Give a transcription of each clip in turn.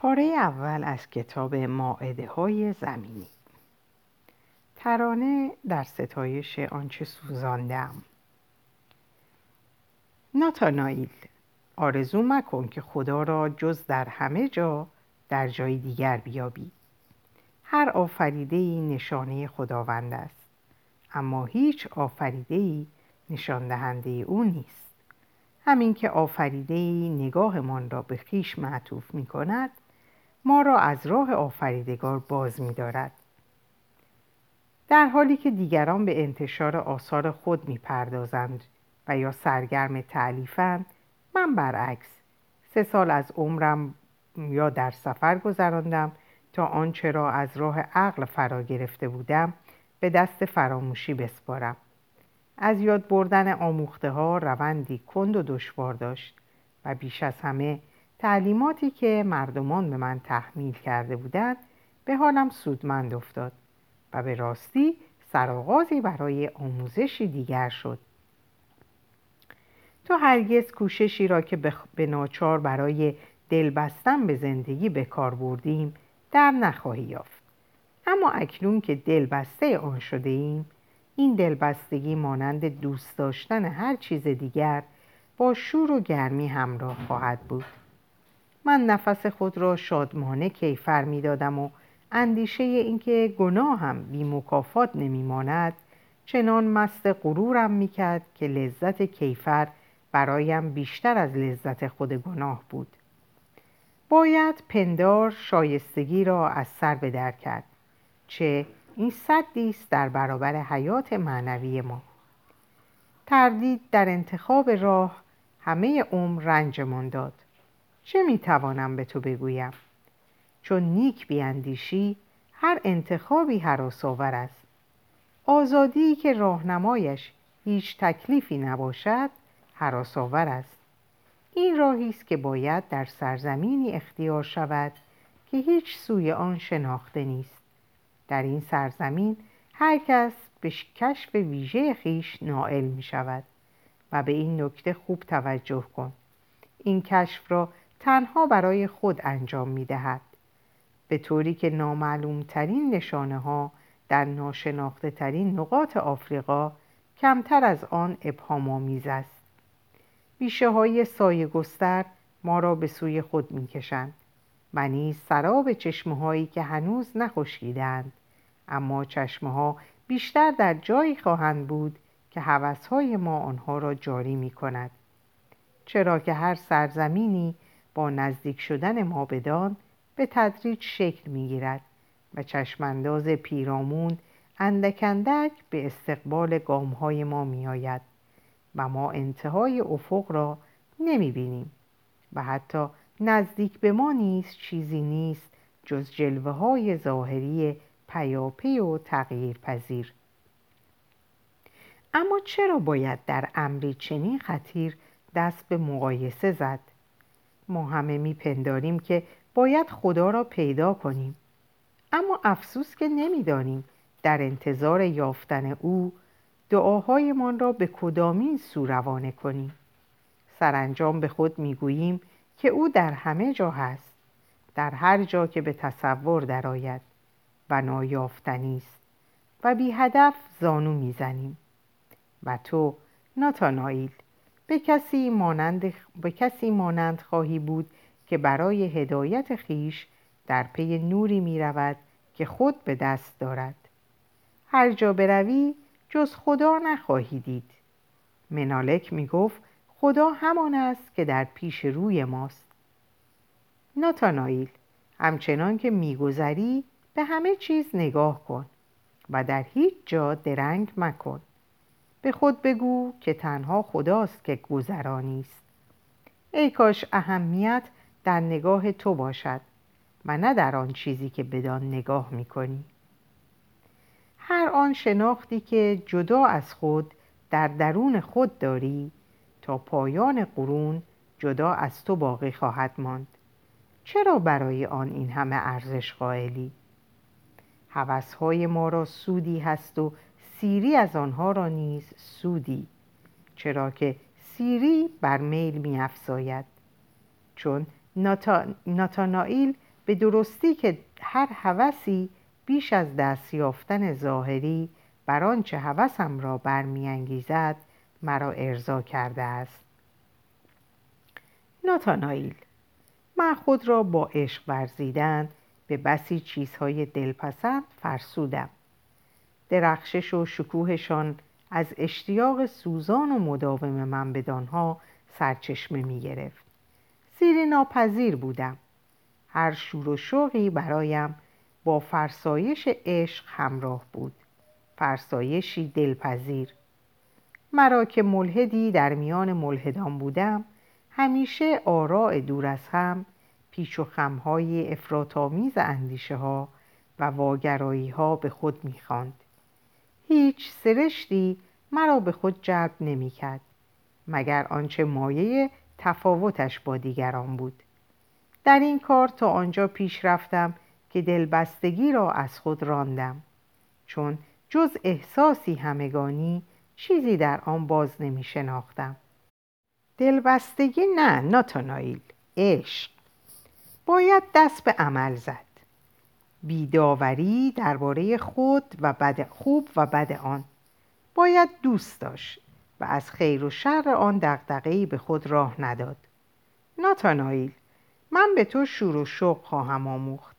پاره اول از کتاب ماعده های زمینی. ترانه در ستایش آنچه سوزاندم. ناتانائیل آرزو مکن که خدا را جز در همه جا در جای دیگر بیابی. هر آفریده ای نشانه خداوند است اما هیچ آفریده ای نشان دهنده او نیست. همین که آفریده ای نگاهمان را به خیش معطوف می کند ما را از راه آفریدگار باز می دارد. در حالی که دیگران به انتشار آثار خود می پردازند و یا سرگرم تعلیفند من برعکس سه سال از عمرم یا در سفر گذراندم تا آنچه را از راه عقل فرا گرفته بودم به دست فراموشی بسپارم از یاد بردن آموخته ها روندی کند و دشوار داشت و بیش از همه تعلیماتی که مردمان به من تحمیل کرده بودند به حالم سودمند افتاد و به راستی سرآغازی برای آموزشی دیگر شد. تو هرگز کوششی را که به ناچار برای دل بستن به زندگی به کار بردیم در نخواهی یافت. اما اکنون که دل بسته آن شده ایم این دلبستگی مانند دوست داشتن هر چیز دیگر با شور و گرمی همراه خواهد بود. من نفس خود را شادمانه کیفر می دادم و اندیشه اینکه گناه هم بی مکافات نمی ماند چنان مست غرورم می کرد که لذت کیفر برایم بیشتر از لذت خود گناه بود. باید پندار شایستگی را از سر بدر کرد چه این صدی است در برابر حیات معنوی ما. تردید در انتخاب راه همه عمر رنجمان داد. چه می‌توانم به تو بگویم؟ چون نیک بیاندیشی هر انتخابی حراسآور است. آزادی که راهنمایش هیچ تکلیفی نباشد حراسآور است. این راهی است که باید در سرزمینی اختیار شود که هیچ سوی آن شناخته نیست. در این سرزمین هر کس به کشف ویژه خیش نائل می شود و به این نکته خوب توجه کن. این کشف را تنها برای خود انجام می دهد به طوری که نامعلوم ترین نشانه ها در ناشناخته ترین نقاط آفریقا کمتر از آن ابهام آمیز است. بیشه های سایه گستر ما را به سوی خود می کشند و نیز سراب چشمه هایی که هنوز نخشکیدند اما چشمه ها بیشتر در جایی خواهند بود که های ما آنها را جاری می کند چرا که هر سرزمینی نزدیک شدن ما به تدریج شکل می گیرد و چشمانداز پیرامون اندکندک به استقبال گام های ما می آید و ما انتهای افق را نمی بینیم و حتی نزدیک به ما نیست چیزی نیست جز جلوه های ظاهری پیاپی و تغییر پذیر اما چرا باید در امری چنین خطیر دست به مقایسه زد؟ ما همه میپنداریم که باید خدا را پیدا کنیم. اما افسوس که نمی‌دانیم در انتظار یافتن او دعاهایمان را به کدامین سو روانه کنیم. سرانجام به خود می‌گوییم که او در همه جا هست در هر جا که به تصور درآید و نایافتنی است و بی هدف زانو می‌زنیم. و تو ناتانائیل به کسی مانند, به کسی مانند خواهی بود که برای هدایت خیش در پی نوری می رود که خود به دست دارد. هر جا بروی جز خدا نخواهی دید. منالک می گفت خدا همان است که در پیش روی ماست. ناتانائیل همچنان که میگذری به همه چیز نگاه کن و در هیچ جا درنگ مکن. به خود بگو که تنها خداست که گذرانی است. ای کاش اهمیت در نگاه تو باشد و نه در آن چیزی که بدان نگاه می‌کنی. هر آن شناختی که جدا از خود در درون خود داری تا پایان قرون جدا از تو باقی خواهد ماند. چرا برای آن این همه ارزش قائلی؟ حوثهای ما را سودی هست و سیری از آنها را نیز سودی چرا که سیری بر میل می افزاید چون ناتا... ناتانائیل به درستی که هر هوسی بیش از دست یافتن ظاهری بر آنچه هوسم را برمیانگیزد مرا ارضا کرده است. ناتانائیل من خود را با عشق ورزیدن به بسی چیزهای دلپسند فرسودم. درخشش و شکوهشان از اشتیاق سوزان و مداوم من بدانها سرچشمه می گرفت. زیر ناپذیر بودم. هر شور و شوقی برایم با فرسایش عشق همراه بود. فرسایشی دلپذیر. مرا که ملحدی در میان ملحدان بودم همیشه آراء دور از هم پیچ و خمهای افراتامیز اندیشه ها و واگرایی ها به خود می‌خواند. هیچ سرشتی مرا به خود جلب نمی‌کرد مگر آنچه مایه تفاوتش با دیگران بود. در این کار تا آنجا پیش رفتم که دلبستگی را از خود راندم چون جز احساسی همگانی چیزی در آن باز نمی شناختم دلبستگی نه ناتانایل عشق. باید دست به عمل زد. بیداوری درباره خود و بد خوب و بد آن. باید دوست داشت و از خیر و شر آن دقدقهی به خود راه نداد. ناتانایل من به تو شور و شوق خواهم آموخت.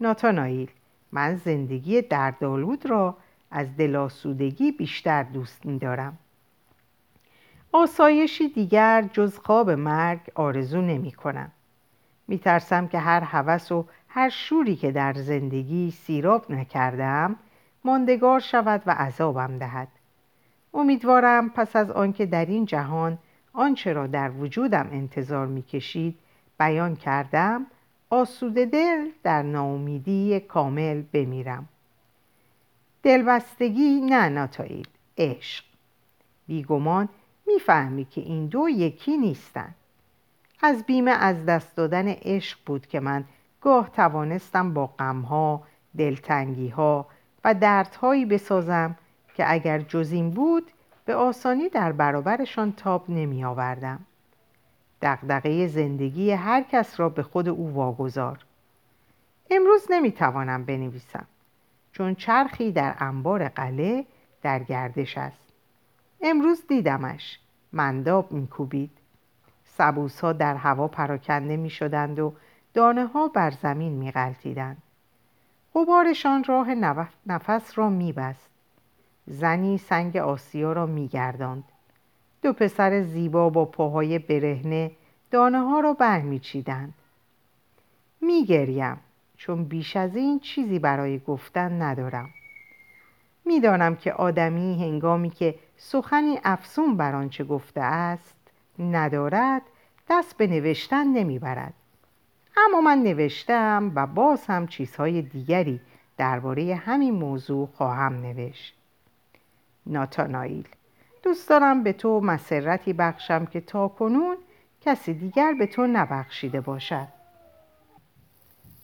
ناتانایل من زندگی دردآلود را از دلاسودگی بیشتر دوست می‌دارم. آسایشی دیگر جز خواب مرگ آرزو نمی کنم می ترسم که هر هوس و هر شوری که در زندگی سیراب نکردم ماندگار شود و عذابم دهد. امیدوارم پس از آنکه در این جهان آنچه را در وجودم انتظار می‌کشید بیان کردم آسوده دل در ناامیدی کامل بمیرم. دلبستگی نه ناتایید عشق. بیگمان می‌فهمی که این دو یکی نیستند از بیمه از دست دادن عشق بود که من گاه توانستم با غمها دلتنگیها و دردهایی بسازم که اگر جز این بود به آسانی در برابرشان تاب نمی آوردم دقدقه زندگی هر کس را به خود او واگذار. امروز نمی توانم بنویسم چون چرخی در انبار قله در گردش است. امروز دیدمش منداب میکوبید. سبوس ها در هوا پراکنده می شدند و دانه ها بر زمین می غلطیدند. غبارشان راه نفس را می بست. زنی سنگ آسیا را می گرداند. دو پسر زیبا با پاهای برهنه دانه ها را برمیچیدند. می گریم چون بیش از این چیزی برای گفتن ندارم. می‌دانم که آدمی هنگامی که سخنی افسون بر آنچه گفته است ندارد دست به نوشتن نمی‌برد اما من نوشتم و باز هم چیزهای دیگری درباره همین موضوع خواهم نوشت. ناتانائیل دوست دارم به تو مسرتی بخشم که تا کنون کسی دیگر به تو نبخشیده باشد.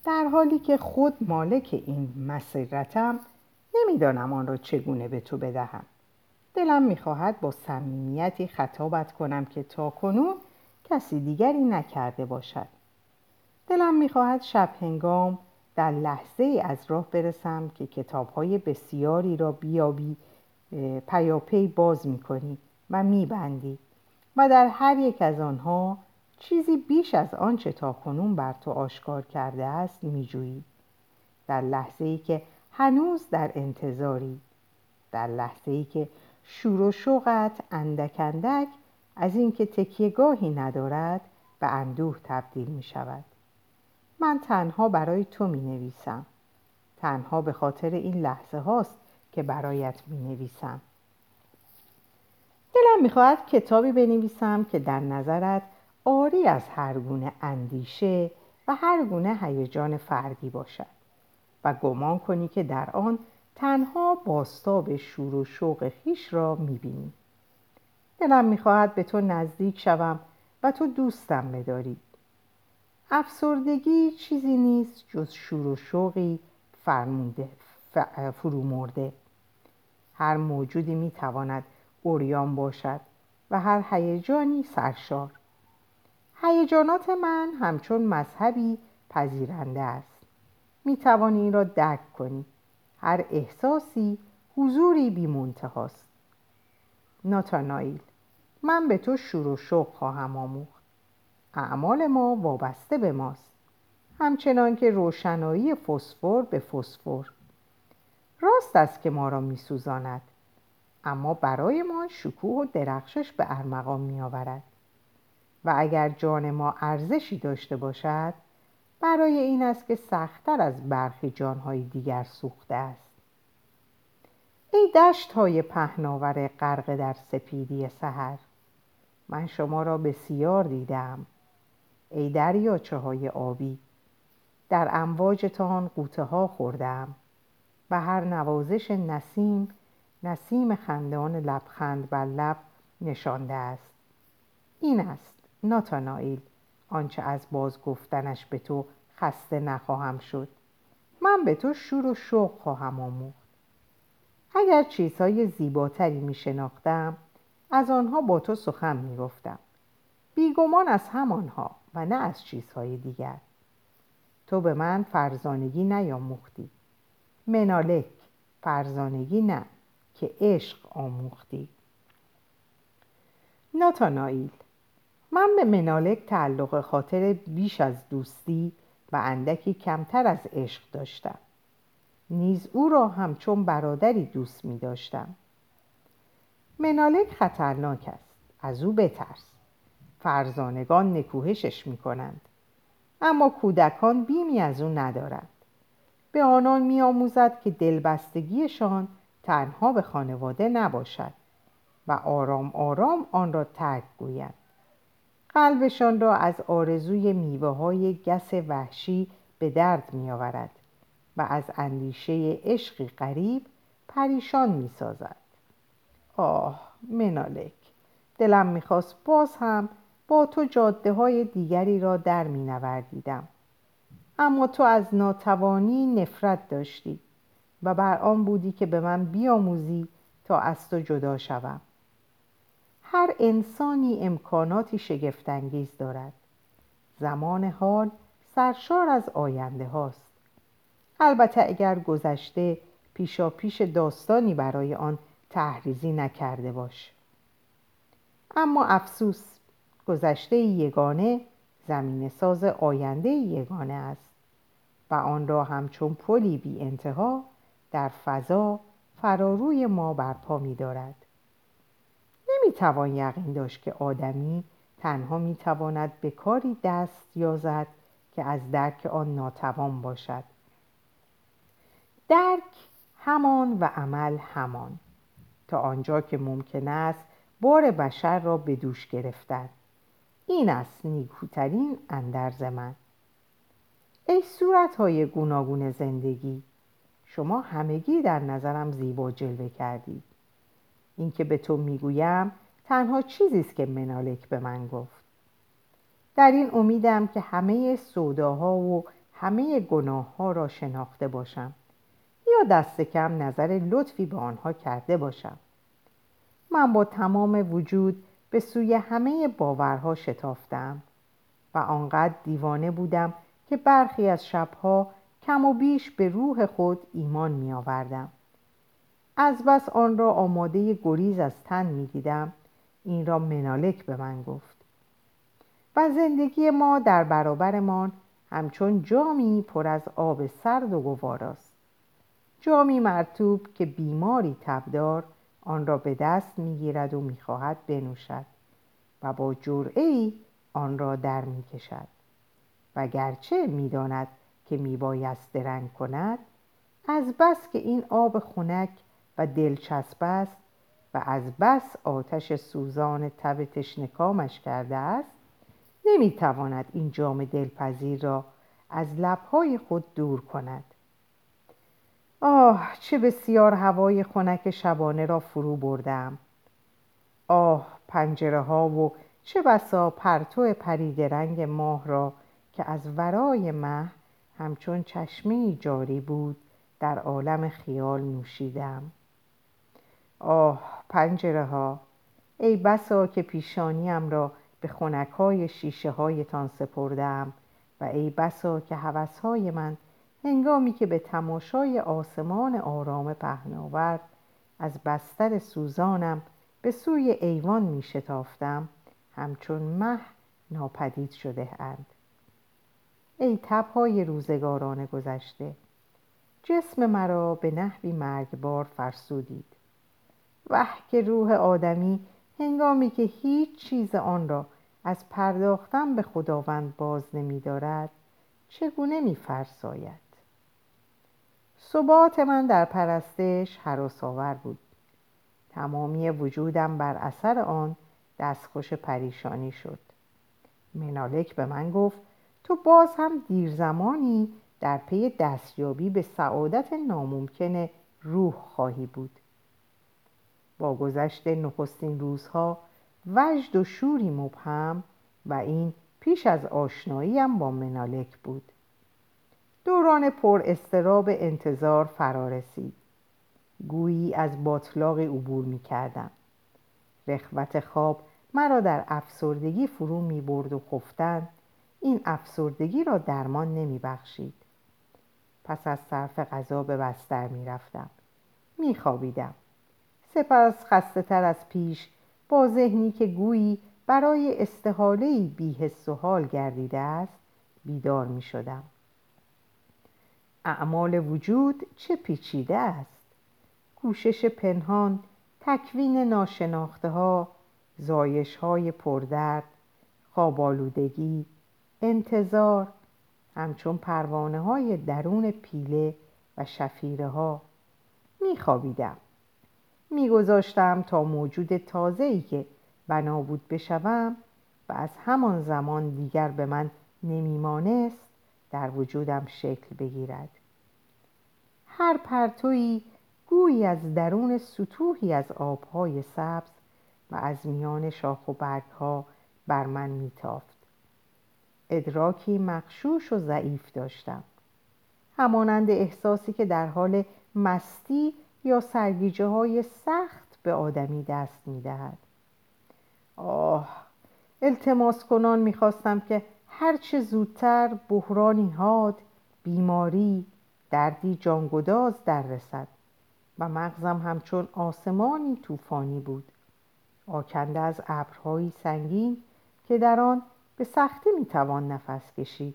در حالی که خود مالک این مسرتم نمی‌دانم آن را چگونه به تو بدهم. دلم می‌خواهد با صمیمیتی خطابت کنم که تا کنون کسی دیگری نکرده باشد. دلم می‌خواهد شب هنگام در لحظه ای از راه برسم که کتاب های بسیاری را بیابی پیاپی باز می‌کنی و میبندی و در هر یک از آنها چیزی بیش از آنچه تا کنون بر تو آشکار کرده است میجویی. در لحظه ای که هنوز در انتظاری در لحظه ای که شور و شوقت اندک اندک از اینکه تکیهگاهی ندارد به اندوه تبدیل می شود من تنها برای تو می نویسم تنها به خاطر این لحظه هاست که برایت می نویسم دلم می خواهد کتابی بنویسم که در نظرت آری از هر گونه اندیشه و هر گونه هیجان فردی باشد و گمان کنی که در آن تنها باستاب شور و شوق خیش را می‌بینی. دلم می‌خواهد به تو نزدیک شوم و تو دوستم بداری. افسردگی چیزی نیست جز شور و شوقی فرمونده فرو مرده. هر موجودی می‌تواند اوریان باشد و هر هیجانی سرشار. هیجانات من همچون مذهبی پذیرنده است. می توانی این را درک کنی. هر احساسی حضوری بی منتهاست. ناتانائیل من به تو شور و شوق خواهم آموخت. اعمال ما وابسته به ماست همچنان که روشنایی فسفر به فسفر. راست است که ما را میسوزاند اما برای ما شکوه و درخشش به ارمغان میآورد. و اگر جان ما ارزشی داشته باشد برای این است که سختتر از برخی جانهای دیگر سوخته است. ای دشت های پهناور غرق در سپیدی سحر من شما را بسیار دیدم. ای دریاچه های آبی. در امواجتان قوطه ها خوردم و هر نوازش نسیم نسیم خندان لبخند بر لب نشانده است. این است ناتانائیل آنچه از باز گفتنش به تو خسته نخواهم شد. من به تو شور و شوق خواهم آموخت. اگر چیزهای زیباتری می شناختم از آنها با تو سخن می گفتم. بیگمان از همانها و نه از چیزهای دیگر. تو به من فرزانگی نیاموختی منالک فرزانگی نه که عشق آموختی. ناتانائیل من به منالک تعلق خاطر بیش از دوستی و اندکی کمتر از عشق داشتم. نیز او را همچون برادری دوست می داشتم منالک خطرناک است. از او بترس. فرزانگان نکوهشش می کنند اما کودکان بیمی از او ندارند. به آنان می آموزد که دلبستگیشان تنها به خانواده نباشد و آرام آرام آن را ترک گویند. قلبشان را از آرزوی میوه های گس وحشی به درد می آورد و از اندیشه عشقی غریب پریشان می سازد آه منالک دلم می‌خواست باز هم با تو جاده های دیگری را در می نوردیدم. اما تو از ناتوانی نفرت داشتی و بر آن بودی که به من بیاموزی تا از تو جدا شوم. هر انسانی امکاناتی شگفتانگیز دارد. زمان حال سرشار از آینده هاست. البته اگر گذشته پیشا پیش داستانی برای آن تحریزی نکرده باش. اما افسوس گذشته یگانه زمین ساز آینده یگانه است و آن را همچون پلی بی انتها در فضا فراروی ما برپا می دارد. نمی توان یقین داشت که آدمی تنها می تواند به کاری دست یازد که از درک آن ناتوان باشد. درک همان و عمل همان تا آنجا که ممکن است بار بشر را به دوش گرفتن. این است نیکوترین اندرز من. ای صورت های گوناگون زندگی شما همگی در نظرم زیبا جلوه کردید. این که به تو می‌گویم تنها چیزی است که منالک به من گفت. در این امیدم که همه سوداها و همه گناه ها را شناخته باشم یا دست کم نظر لطفی به آنها کرده باشم. من با تمام وجود به سوی همه باورها شتافتم و آنقدر دیوانه بودم که برخی از شبها کم و بیش به روح خود ایمان می آوردم. از بس آن را آماده گریز از تن می دیدم این را منالک به من گفت. و زندگی ما در برابرمان همچون جامی پر از آب سرد و گواراست جامی مرتوب که بیماری تبدار آن را به دست می‌گیرد و می‌خواهد بنوشد و با جرعه آن را در می‌کشد. و گرچه می‌داند که میبایست درنگ کند از بس که این آب خنک و دلچسب است و از بس آتش سوزان تب تشنکامش کرده است نمی‌تواند این جام دلپذیر را از لبهای خود دور کند. آه چه بسیار هوای خنک شبانه را فرو بردم. آه پنجره ها و چه بسا پرتو پرید رنگ ماه را که از ورای مه همچون چشمه جاری بود در عالم خیال نوشیدم. آه پنجره ها ای بسا که پیشانیم را به خونک های شیشه هایتان سپردم و ای بسا که هوسهای من هنگامی که به تماشای آسمان آرام پهناور از بستر سوزانم به سوی ایوان می شتافتم. همچون مه ناپدید شده اند. ای تبهای روزگاران گذشته جسم مرا به نحوی مرگبار فرسودید. وح که روح آدمی هنگامی که هیچ چیز آن را از پرداختن به خداوند باز نمی دارد چگونه می فرساید؟ ثبات من در پرستش حراسآور بود. تمامی وجودم بر اثر آن دستخوش پریشانی شد. منالک به من گفت تو باز هم دیر زمانی در پی دستیابی به سعادت ناممکن روح خواهی بود. با گذشت نخستین روزها وجد و شوری مبهم و این پیش از آشناییم با منالک بود. دوران پر استراب انتظار فرا رسید. گویی از باطلاقی عبور می کردم رخوت خواب مرا در افسردگی فرو می برد و خفتن این افسردگی را درمان نمی بخشید پس از صرف غذا به بستر می رفتم می خوابیدم سپس خسته تر از پیش با ذهنی که گویی برای استحالهی بیحس و حال گردیده است بیدار می شدم اعمال وجود چه پیچیده است؟ کوشش پنهان تکوین ناشناخته ها زایش های پردرد خوابالودگی انتظار همچون پروانه های درون پیله و شفیره ها می خوابیدم می گذاشتم تا موجود تازه ای که بنابود بشوم و از همان زمان دیگر به من نمیمانست در وجودم شکل بگیرد. هر پرتویی گویی از درون سطوحی از آبهای سبز و از میان شاخ و برگها بر من میتافت. ادراکی مخشوش و ضعیف داشتم. همانند احساسی که در حال مستی یا سرگیجه های سخت به آدمی دست می‌دهد. آه التماس کنان می‌خواستم که هرچه زودتر بحرانی حاد بیماری دردی جانگداز در رسد. و مغزم همچون آسمانی طوفانی بود. آکنده از ابرهایی سنگین که در آن به سختی می‌توان نفس کشید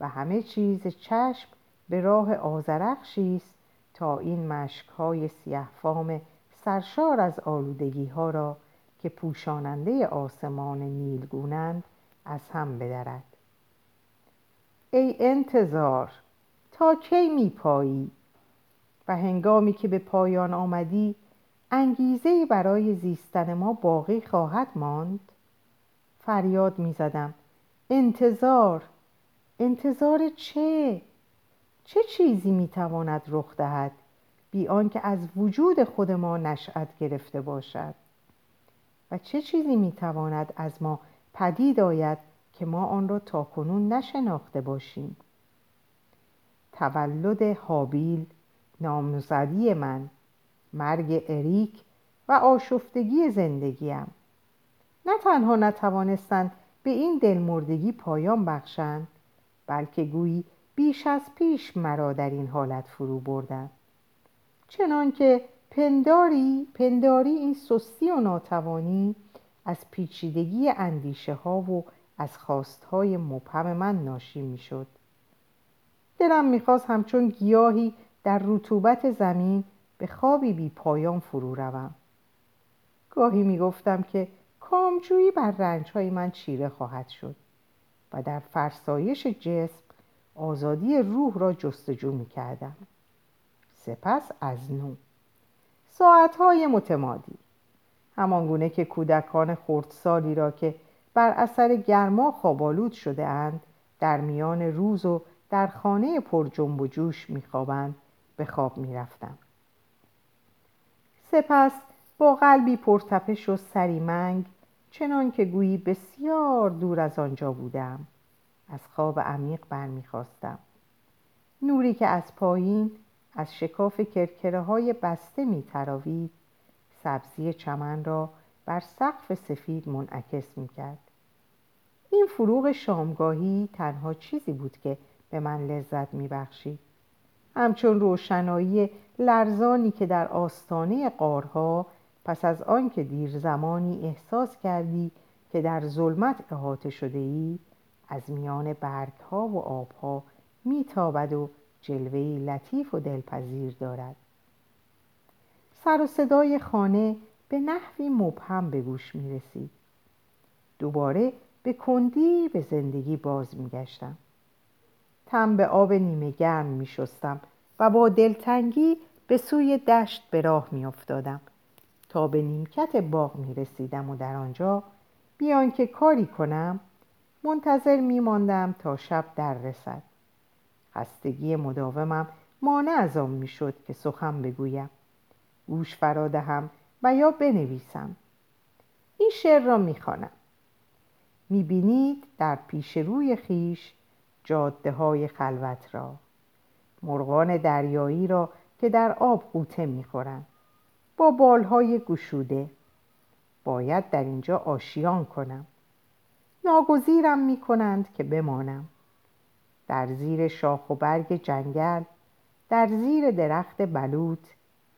و همه چیز چشم به راه آزرخشی است تا این مشکهای سیه فام سرشار از آلودگی ها را که پوشاننده آسمان نیلگونند از هم بدرد. ای انتظار! تا کی میپایی؟ و هنگامی که به پایان آمدی انگیزه برای زیستن ما باقی خواهد ماند؟ فریاد می‌زدم. انتظار. انتظار چه؟ چه چیزی می‌تواند رخ دهد؟ بی آنکه از وجود خود ما نشأت گرفته باشد. و چه چیزی می‌تواند از ما پدید آید که ما آن را تاکنون نشناخته باشیم؟ تولد حابیل نامزدی من مرگ اریک و آشفتگی زندگیم. نه تنها نتوانستند به این دلمردگی پایان بخشند بلکه گویی بیش از پیش مرا در این حالت فرو بردند. چنانکه پنداری پنداری این سستی و ناتوانی از پیچیدگی اندیشه ها و از خواستهای مبهم من ناشی می‌شد. دلم می‌خواست همچون گیاهی در رطوبت زمین به خوابی بی پایان فرو روم. گاهی می‌گفتم که کامجویی بر رنجهای من چیره خواهد شد و در فرسایش جسم آزادی روح را جستجو می‌کردم. سپس از نو. ساعتهای متمادی. همانگونه که کودکان خردسالی را که بر اثر گرما خوابالود شده اند در میان روز و در خانه پر جنب و جوش میخوابند به خواب می‌رفتم. سپس با قلبی پرتپش و سریمنگ چنان که گویی بسیار دور از آنجا بودم از خواب عمیق برمیخواستم. نوری که از پایین از شکاف کرکره های بسته میتراوید سبزی چمن را بر سقف سفید منعکس می‌کرد. این فروغ شامگاهی تنها چیزی بود که به من لذت میبخشید همچون روشنایی لرزانی که در آستانه قارها پس از آنکه دیر زمانی احساس کردی که در ظلمت احاطه شده ای از میان برگها و آبها میتابد و جلوهی لطیف و دلپذیر دارد سر و صدای خانه به نحوی مبهم به گوش می رسید. دوباره به کندی به زندگی باز می گشتم. تم به آب نیمه گرم می شستم و با دلتنگی به سوی دشت به راه می افتادم تا به نیمکت باغ می رسیدم و در آنجا بیان که کاری کنم منتظر می ماندم تا شب در رسد. خستگی مداومم مانع از آن می شد که سخن بگویم. گوش فرا دهم و یا بنویسم. این شعر را می خوانم می‌بینید در پیش روی خیش جاده های خلوت را. مرغان دریایی را که در آب قوطه می‌خورند. با بالهای گشوده. باید در اینجا آشیان کنم. ناگزیرم می کنند که بمانم. در زیر شاخ و برگ جنگل در زیر درخت بلوط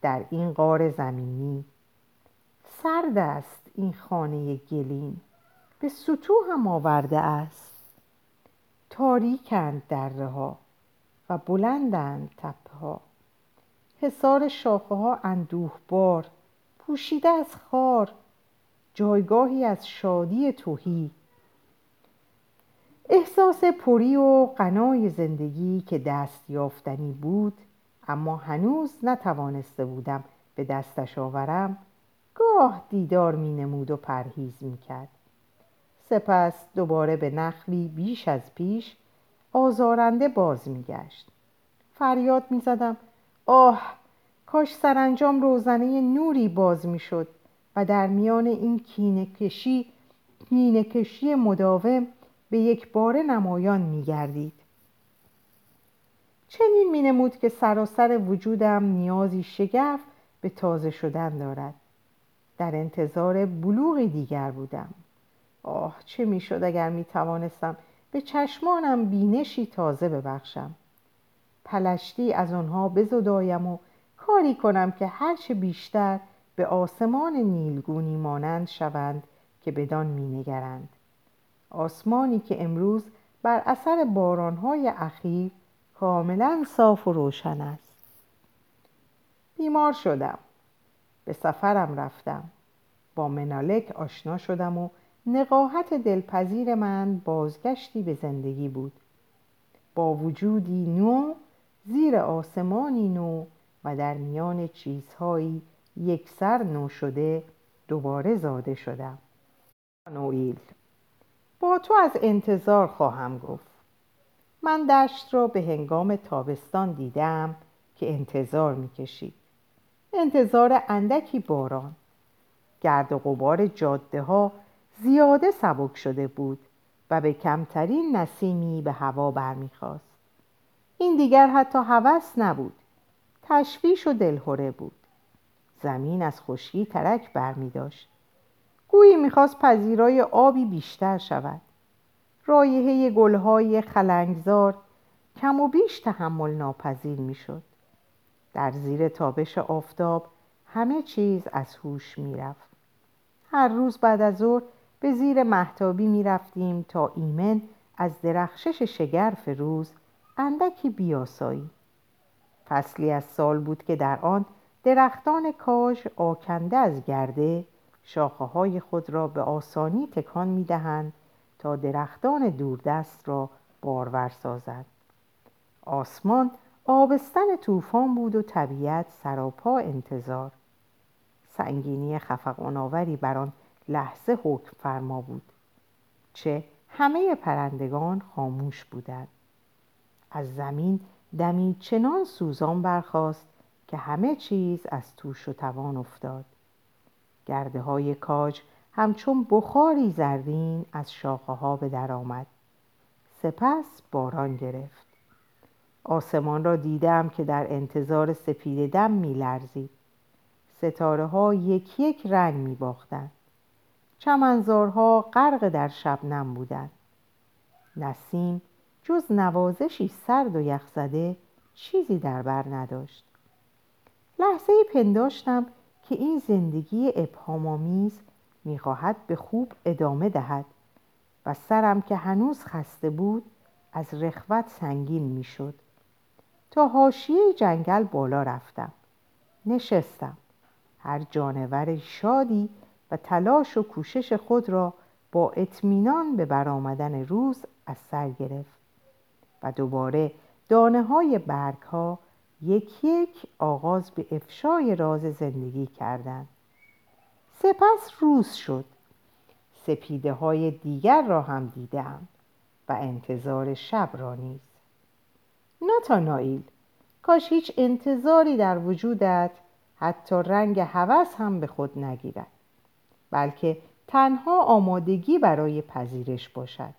در این غار زمینی. سرد است این خانه گلین به سطوح هم آورده است. تاریکند دره ها و بلندند تپه ها حصار شاخه ها اندوهبار پوشیده از خار جایگاهی از شادی توهی احساس پری و غنای زندگی که دست یافتنی بود اما هنوز نتوانسته بودم به دستش آورم گاه دیدار می نمود و پرهیز می کرد. سپس دوباره به نخلی بیش از پیش آزارنده باز می گشت فریاد می زدم آه کاش سرانجام روزنه نوری باز می شد و در میان این کینه کشی, کینه کشی مداوم به یک بار نمایان می گردید. چنین می نمود که سراسر وجودم نیازی شگرف به تازه شدن دارد. در انتظار بلوغی دیگر بودم. آه چه می‌شد اگر می توانستم به چشمانم بینشی تازه ببخشم؟ پلشتی از آنها بزدایم و کاری کنم که هرچه بیشتر به آسمان نیلگونی مانند شوند که بدان مینگرند. آسمانی که امروز بر اثر بارانهای اخیر کاملا صاف و روشن است. بیمار شدم. به سفرم رفتم. با منالک آشنا شدم و نقاهت دلپذیر من بازگشتی به زندگی بود. با وجودی نو زیر آسمانی نو و در میان چیزهایی یکسر نو شده دوباره زاده شدم. نویل با تو از انتظار خواهم گفت. من دشت را به هنگام تابستان دیدم که انتظار می‌کشید. انتظار اندکی باران. گرد و غبار جاده ها زیاده سبک شده بود و به کمترین نسیمی به هوا برمیخواست این دیگر حتی هوس نبود. تشویش و دلهوره بود. زمین از خشکی ترک برمی داشت گویی می‌خواست پذیرای آبی بیشتر شود. رایحه گلهای خلنگزار کم و بیش تحمل ناپذیر می‌شد. در زیر تابش آفتاب همه چیز از هوش می‌رفت. هر روز بعد از ظهر به زیر محتابی می‌رفتیم تا ایمن از درخشش شگرف روز اندکی بیاسایی. فصلی از سال بود که در آن درختان کاج آکنده از گرده شاخه های خود را به آسانی تکان می دهند تا درختان دوردست را بارور سازد. آسمان آبستن طوفان بود و طبیعت سراپا انتظار. سنگینی خفقانآوری بر آن لحظه حکم فرما بود چه همه پرندگان خاموش بودند. از زمین دمی چنان سوزان برخاست که همه چیز از توش و توان افتاد. گرده های کاج همچون بخاری زردین از شاخه ها به در آمد. سپس باران گرفت. آسمان را دیدم که در انتظار سپید دم می لرزید ستاره ها یک یک رنگ می باختن. چمنزارها غرق در شبنم بودند. نسیم جز نوازشی سرد و یخزده چیزی در بر نداشت. لحظه پنداشتم که این زندگی ابهامآمیز می‌خواهد به خوب ادامه دهد و سرم که هنوز خسته بود از رخوت سنگین می‌شد. تا حاشیه جنگل بالا رفتم. نشستم. هر جانور شادی و تلاش و کوشش خود را با اطمینان به برآمدن روز از سر گرفت و دوباره دانه های برگ ها یک یک آغاز به افشای راز زندگی کردند. سپس روز شد. سپیده های دیگر را هم دیدم و انتظار شب را نیز. ناتانائیل کاش هیچ انتظاری در وجودت حتی رنگ هوس هم به خود نگیرد. بلکه تنها آمادگی برای پذیرش باشد.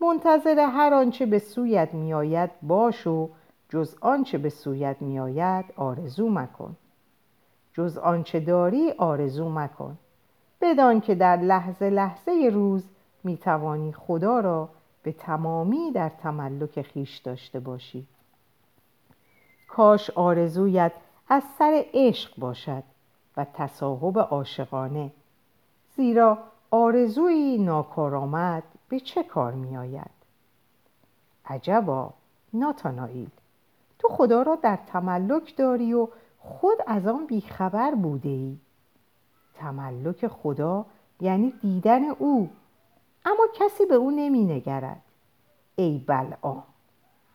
منتظر هر آنچه به سویت میآید باش و جز آنچه به سویت میآید آرزو مکن. جز آنچه داری آرزو مکن. بدان که در لحظه لحظه روز می‌توانی خدا را به تمامی در تملک خیش داشته باشی. کاش آرزویت از سر عشق باشد. و تصاحب عاشقانه. زیرا آرزوی ناکارآمد به چه کار می آید؟ عجبا ناتانائیل تو خدا را در تملک داری و خود از آن بیخبر بوده ای تملک خدا یعنی دیدن او اما کسی به او نمی نگرد. ای بلعا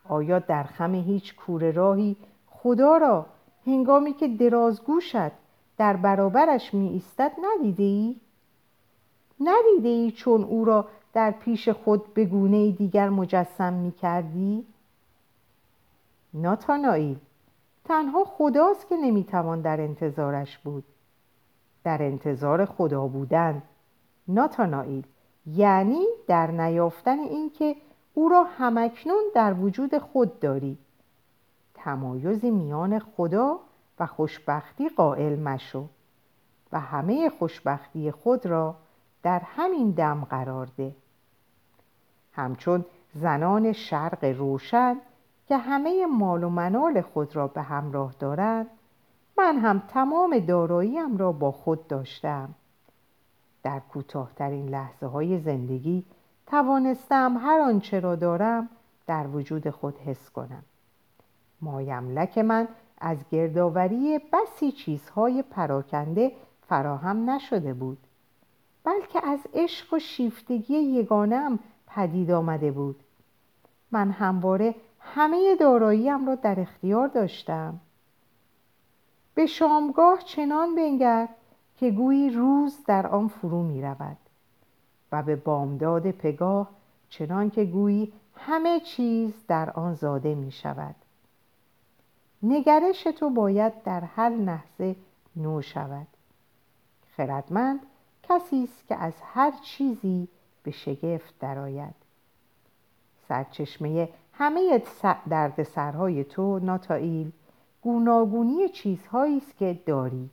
آیا در خم هیچ کوره راهی خدا را هنگامی که درازگوشت در برابرش می ایستد ندیده ای؟ ندیده ای چون او را در پیش خود به گونه دیگر مجسم می کردی؟ ناتانائیل تنها خداست که نمی‌توان در انتظارش بود در انتظار خدا بودن ناتانائیل یعنی در نیافتن اینکه او را همکنون در وجود خود داری تمایزی میان خدا و خوشبختی قائل مشو و همه خوشبختی خود را در همین دم قرار ده. همچون زنان شرق روشن که همه مال و منال خود را به همراه دارند من هم تمام داراییم را با خود داشتم. در کوتاهترین لحظه های زندگی توانستم هر آنچه را دارم در وجود خود حس کنم. مایملک من از گردآوری بسی چیزهای پراکنده فراهم نشده بود. بلکه از عشق و شیفتگی یگانم پدید آمده بود. من همواره همه داراییم را در اختیار داشتم. به شامگاه چنان بنگر که گویی روز در آن فرو می رود و به بامداد پگاه چنان که گویی همه چیز در آن زاده می شود نگرش تو باید در هر لحظه نو شود. خردمند کسی است که از هر چیزی به شگفت درآید. سرچشمه همه درد سرهای تو ناتائیل گوناگونی چیزهایی است که داری.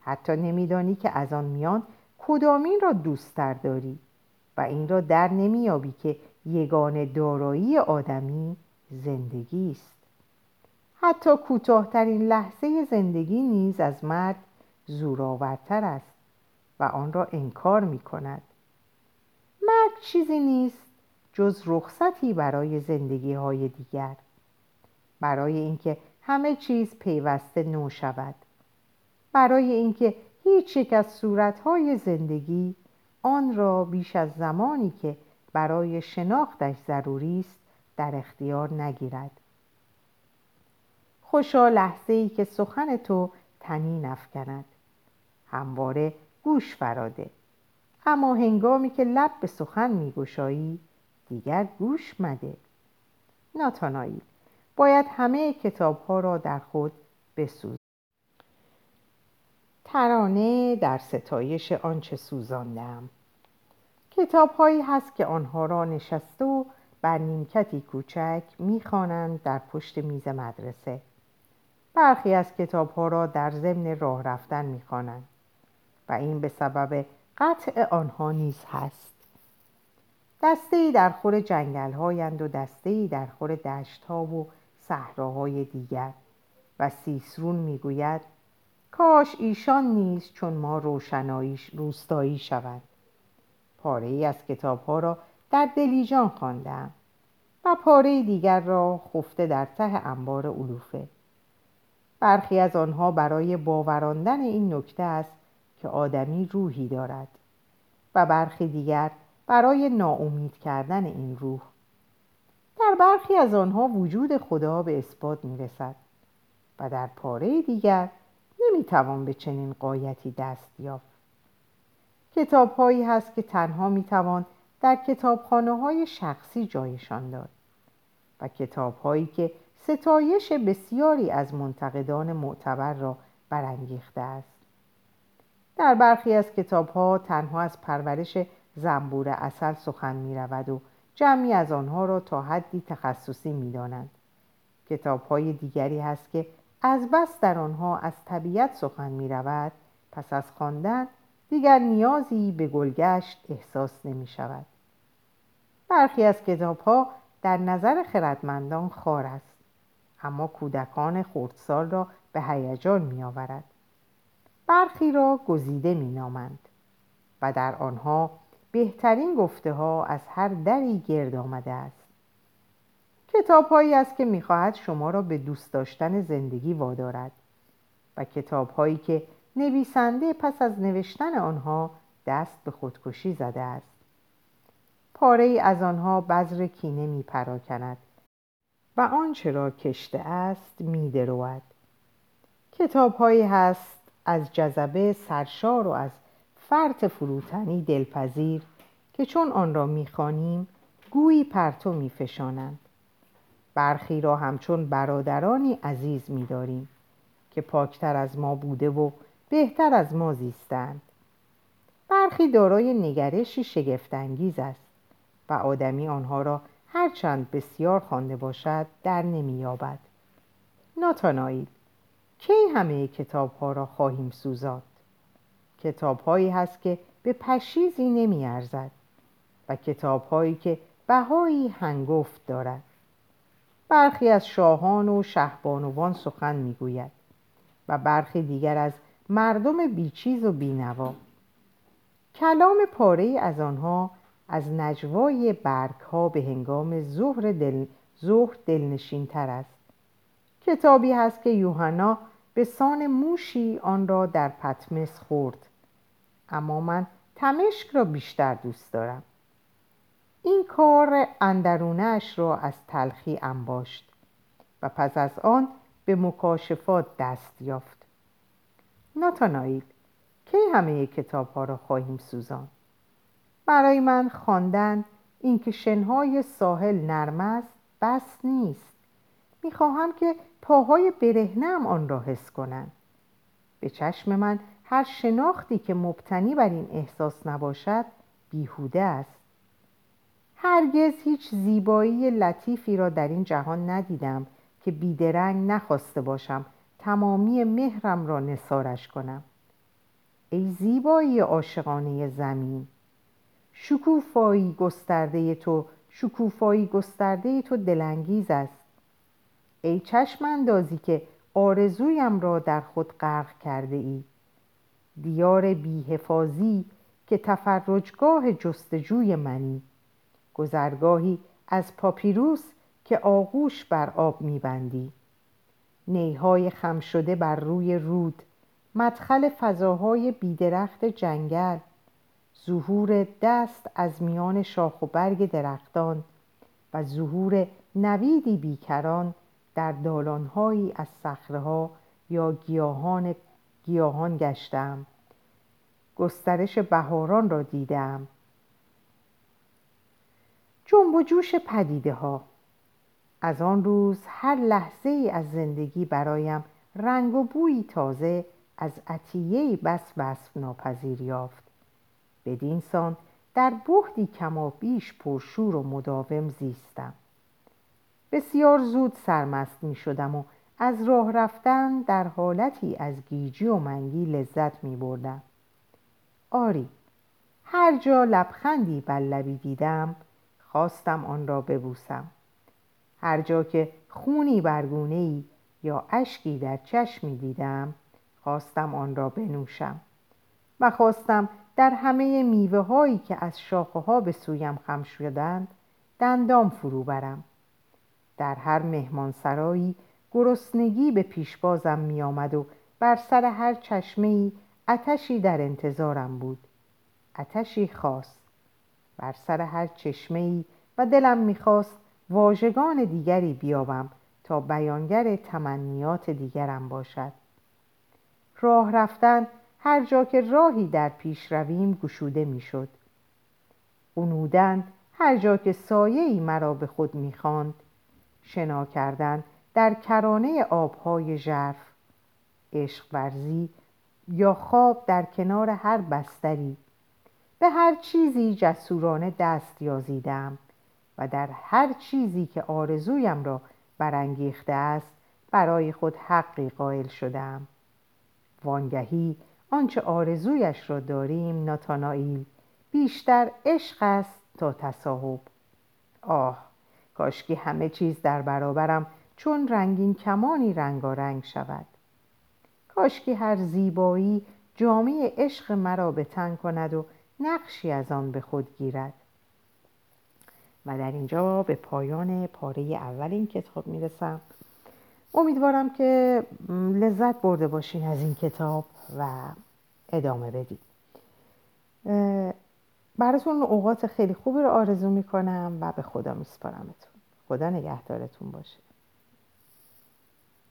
حتی نمیدانی که از آن میان کدامین را دوستتر داری و این را در نمیابی که یگان دارایی آدمی زندگی است. حتی کوتاهترین لحظه زندگی نیز از مرگ زورآورتر است و آن را انکار می کند مرگ چیزی نیست جز رخصتی برای زندگی های دیگر برای اینکه همه چیز پیوسته نو شود برای اینکه هیچ یک از صورتهای زندگی آن را بیش از زمانی که برای شناختش ضروری است در اختیار نگیرد. خوشا لحظه ای که سخن تو تنی نفکند همواره گوش فراده. اما هنگامی که لب به سخن میگشایی دیگر گوش مده. ناتانایی باید همه کتاب ها را در خود بسوز ترانه در ستایش آنچه سوزاندم. کتاب هایی هست که آنها را نشسته و بر نیمکتی کوچک می‌خوانند در پشت میز مدرسه. برخی از کتاب ها را در ضمن راه رفتن می‌خوانند و این به سبب قطع آنها نیز هست. دسته ای در خور جنگل هایند و دسته ای در خور دشت ها و صحراهای دیگر و سیسرون می‌گوید کاش ایشان نیز چون ما روشناییش روستایی شوند. پاره ای از کتاب ها را در دلیجان خواندم و پاره دیگر را خفته در ته انبار علوفه. برخی از آنها برای باوراندن این نکته است که آدمی روحی دارد و برخی دیگر برای ناامید کردن این روح. در برخی از آنها وجود خدا به اثبات می رسد و در پاره دیگر نمی توان به چنین قایتی دست یافت. کتاب هایی هست که تنها می توان در کتابخانه های شخصی جایشان داد و کتاب هایی که ستایش بسیاری از منتقدان معتبر را برانگیخته است در برخی از کتاب ها تنها از پرورش زنبور اصل سخن می رود و جمعی از آنها را تا حدی تخصصی می دانند. کتاب های دیگری هست که از بس در آنها از طبیعت سخن می رود پس از خواندن دیگر نیازی به گلگشت احساس نمی شود. برخی از کتاب ها در نظر خردمندان خار است اما کودکان خردسال را به هیجان می آورد. برخی را گزیده می نامند و در آنها بهترین گفته ها از هر دری گرد آمده است. کتاب هایی است که می‌خواهد شما را به دوست داشتن زندگی وادارد و کتاب هایی که نویسنده پس از نوشتن آنها دست به خودکشی زده است. پاره ای از آنها بذر کینه می پراکند و آنچه را کشته است می دروید. کتاب هایی هست از جذبه سرشار و از فرط فروتنی دلپذیر که چون آن را می‌خوانیم گویی پرتو میفشانند برخی را همچون برادرانی عزیز میداریم که پاکتر از ما بوده و بهتر از ما زیستند برخی دارای نگرشی شگفتانگیز است و آدمی آنها را هرچند بسیار خوانده باشد در نمییابد. ناتانائیل کی همه کتاب ها را خواهیم سوزاند کتاب هایی هست که به پشیزی نمی ارزد و کتاب هایی که بهایی هنگفت دارد. برخی از شاهان و شهبانوان سخن می‌گوید و برخی دیگر از مردم بیچیز و بینوا. کلام پاره از آنها از نجوای برگ ها به هنگام ظهر دل ظهر دلنشین تر است. کتابی هست که یوحنا به سان موشی آن را در پتمس خورد. اما من تمشک را بیشتر دوست دارم. این کار اندرونش را از تلخی انباشت و پس از آن به مکاشفات دست یافت. ناتانائیل کی همه کتاب ها را خواهیم سوزان برای من خواندن اینکه شنهای ساحل نرم است بس نیست. می‌خواهم که پاهای برهنم آن را حس کنند به چشم من هر شناختی که مبتنی بر این احساس نباشد بیهوده است. هرگز هیچ زیبایی لطیفی را در این جهان ندیدم که بیدرنگ نخواسته باشم تمامی مهرم را نسارش کنم. ای زیبایی عاشقانه زمین! شکوفایی گسترده تو شکوفایی گسترده تو دلانگیز است. ای چشم اندازی که آرزویم را در خود غرق کرده ای دیار بیحفاظی که تفرجگاه جستجوی منی. گذرگاهی از پاپیروس که آغوش بر آب میبندی. نیهای خم شده بر روی رود. مدخل فضاهای بیدرخت جنگل. ظهور دست از میان شاخ و برگ درختان و ظهور نویدی بیکران در دالانهایی از صخره یا گیاهان گیاهان گشتم. گسترش بهاران را دیدم. جنب و جوش پدیده ها از آن روز هر لحظه ای از زندگی برایم رنگ و بویی تازه از عطیه بس وصف ناپذیر یافت. بدین سان در بهدی کما بیش پرشور و مداوم زیستم. بسیار زود سرمست می شدم و از راه رفتن در حالتی از گیجی و منگی لذت می بردم. آری هر جا لبخندی بر لبی دیدم خواستم آن را ببوسم. هر جا که خونی برگونه ای یا اشکی در چشمی دیدم خواستم آن را بنوشم. و خواستم در همه میوه هایی که از شاخه ها به سویم خم شدند دندام فرو برم. در هر مهمانسرایی گرسنگی به پیشبازم می آمد و بر سر هر چشمه ای اتشی در انتظارم بود. اتشی خاص. بر سر هر چشمه ای و دلم می‌خواست واژگان دیگری بیابم تا بیانگر تمنیات دیگرم باشد. راه رفتن هر جا که راهی در پیش رویم گشوده می‌شد. قنودن هر جا که سایه مرا به خود می‌خواند. شنا کردن در کرانه آبهای ژرف. عشق ورزی یا خواب در کنار هر بستری. به هر چیزی جسورانه دست یازیدم و در هر چیزی که آرزویم را برانگیخته است برای خود حقی قائل شدم. وانگهی آنچه آرزویش را داریم ناتانائیل. بیشتر عشق است تا تصاحب. آه کاشکی همه چیز در برابرم چون رنگین کمانی رنگارنگ شود. کاشکی هر زیبایی جامعه عشق مرا به تن کند و نقشی از آن به خود گیرد. و در اینجا به پایان پاره اول این کتاب می‌رسم. امیدوارم که لذت برده باشین از این کتاب و ادامه بدید براتون اوقات خیلی خوبی رو آرزو می‌کنم و به خدا میسپارمتون. خدا نگهدارتون باشه.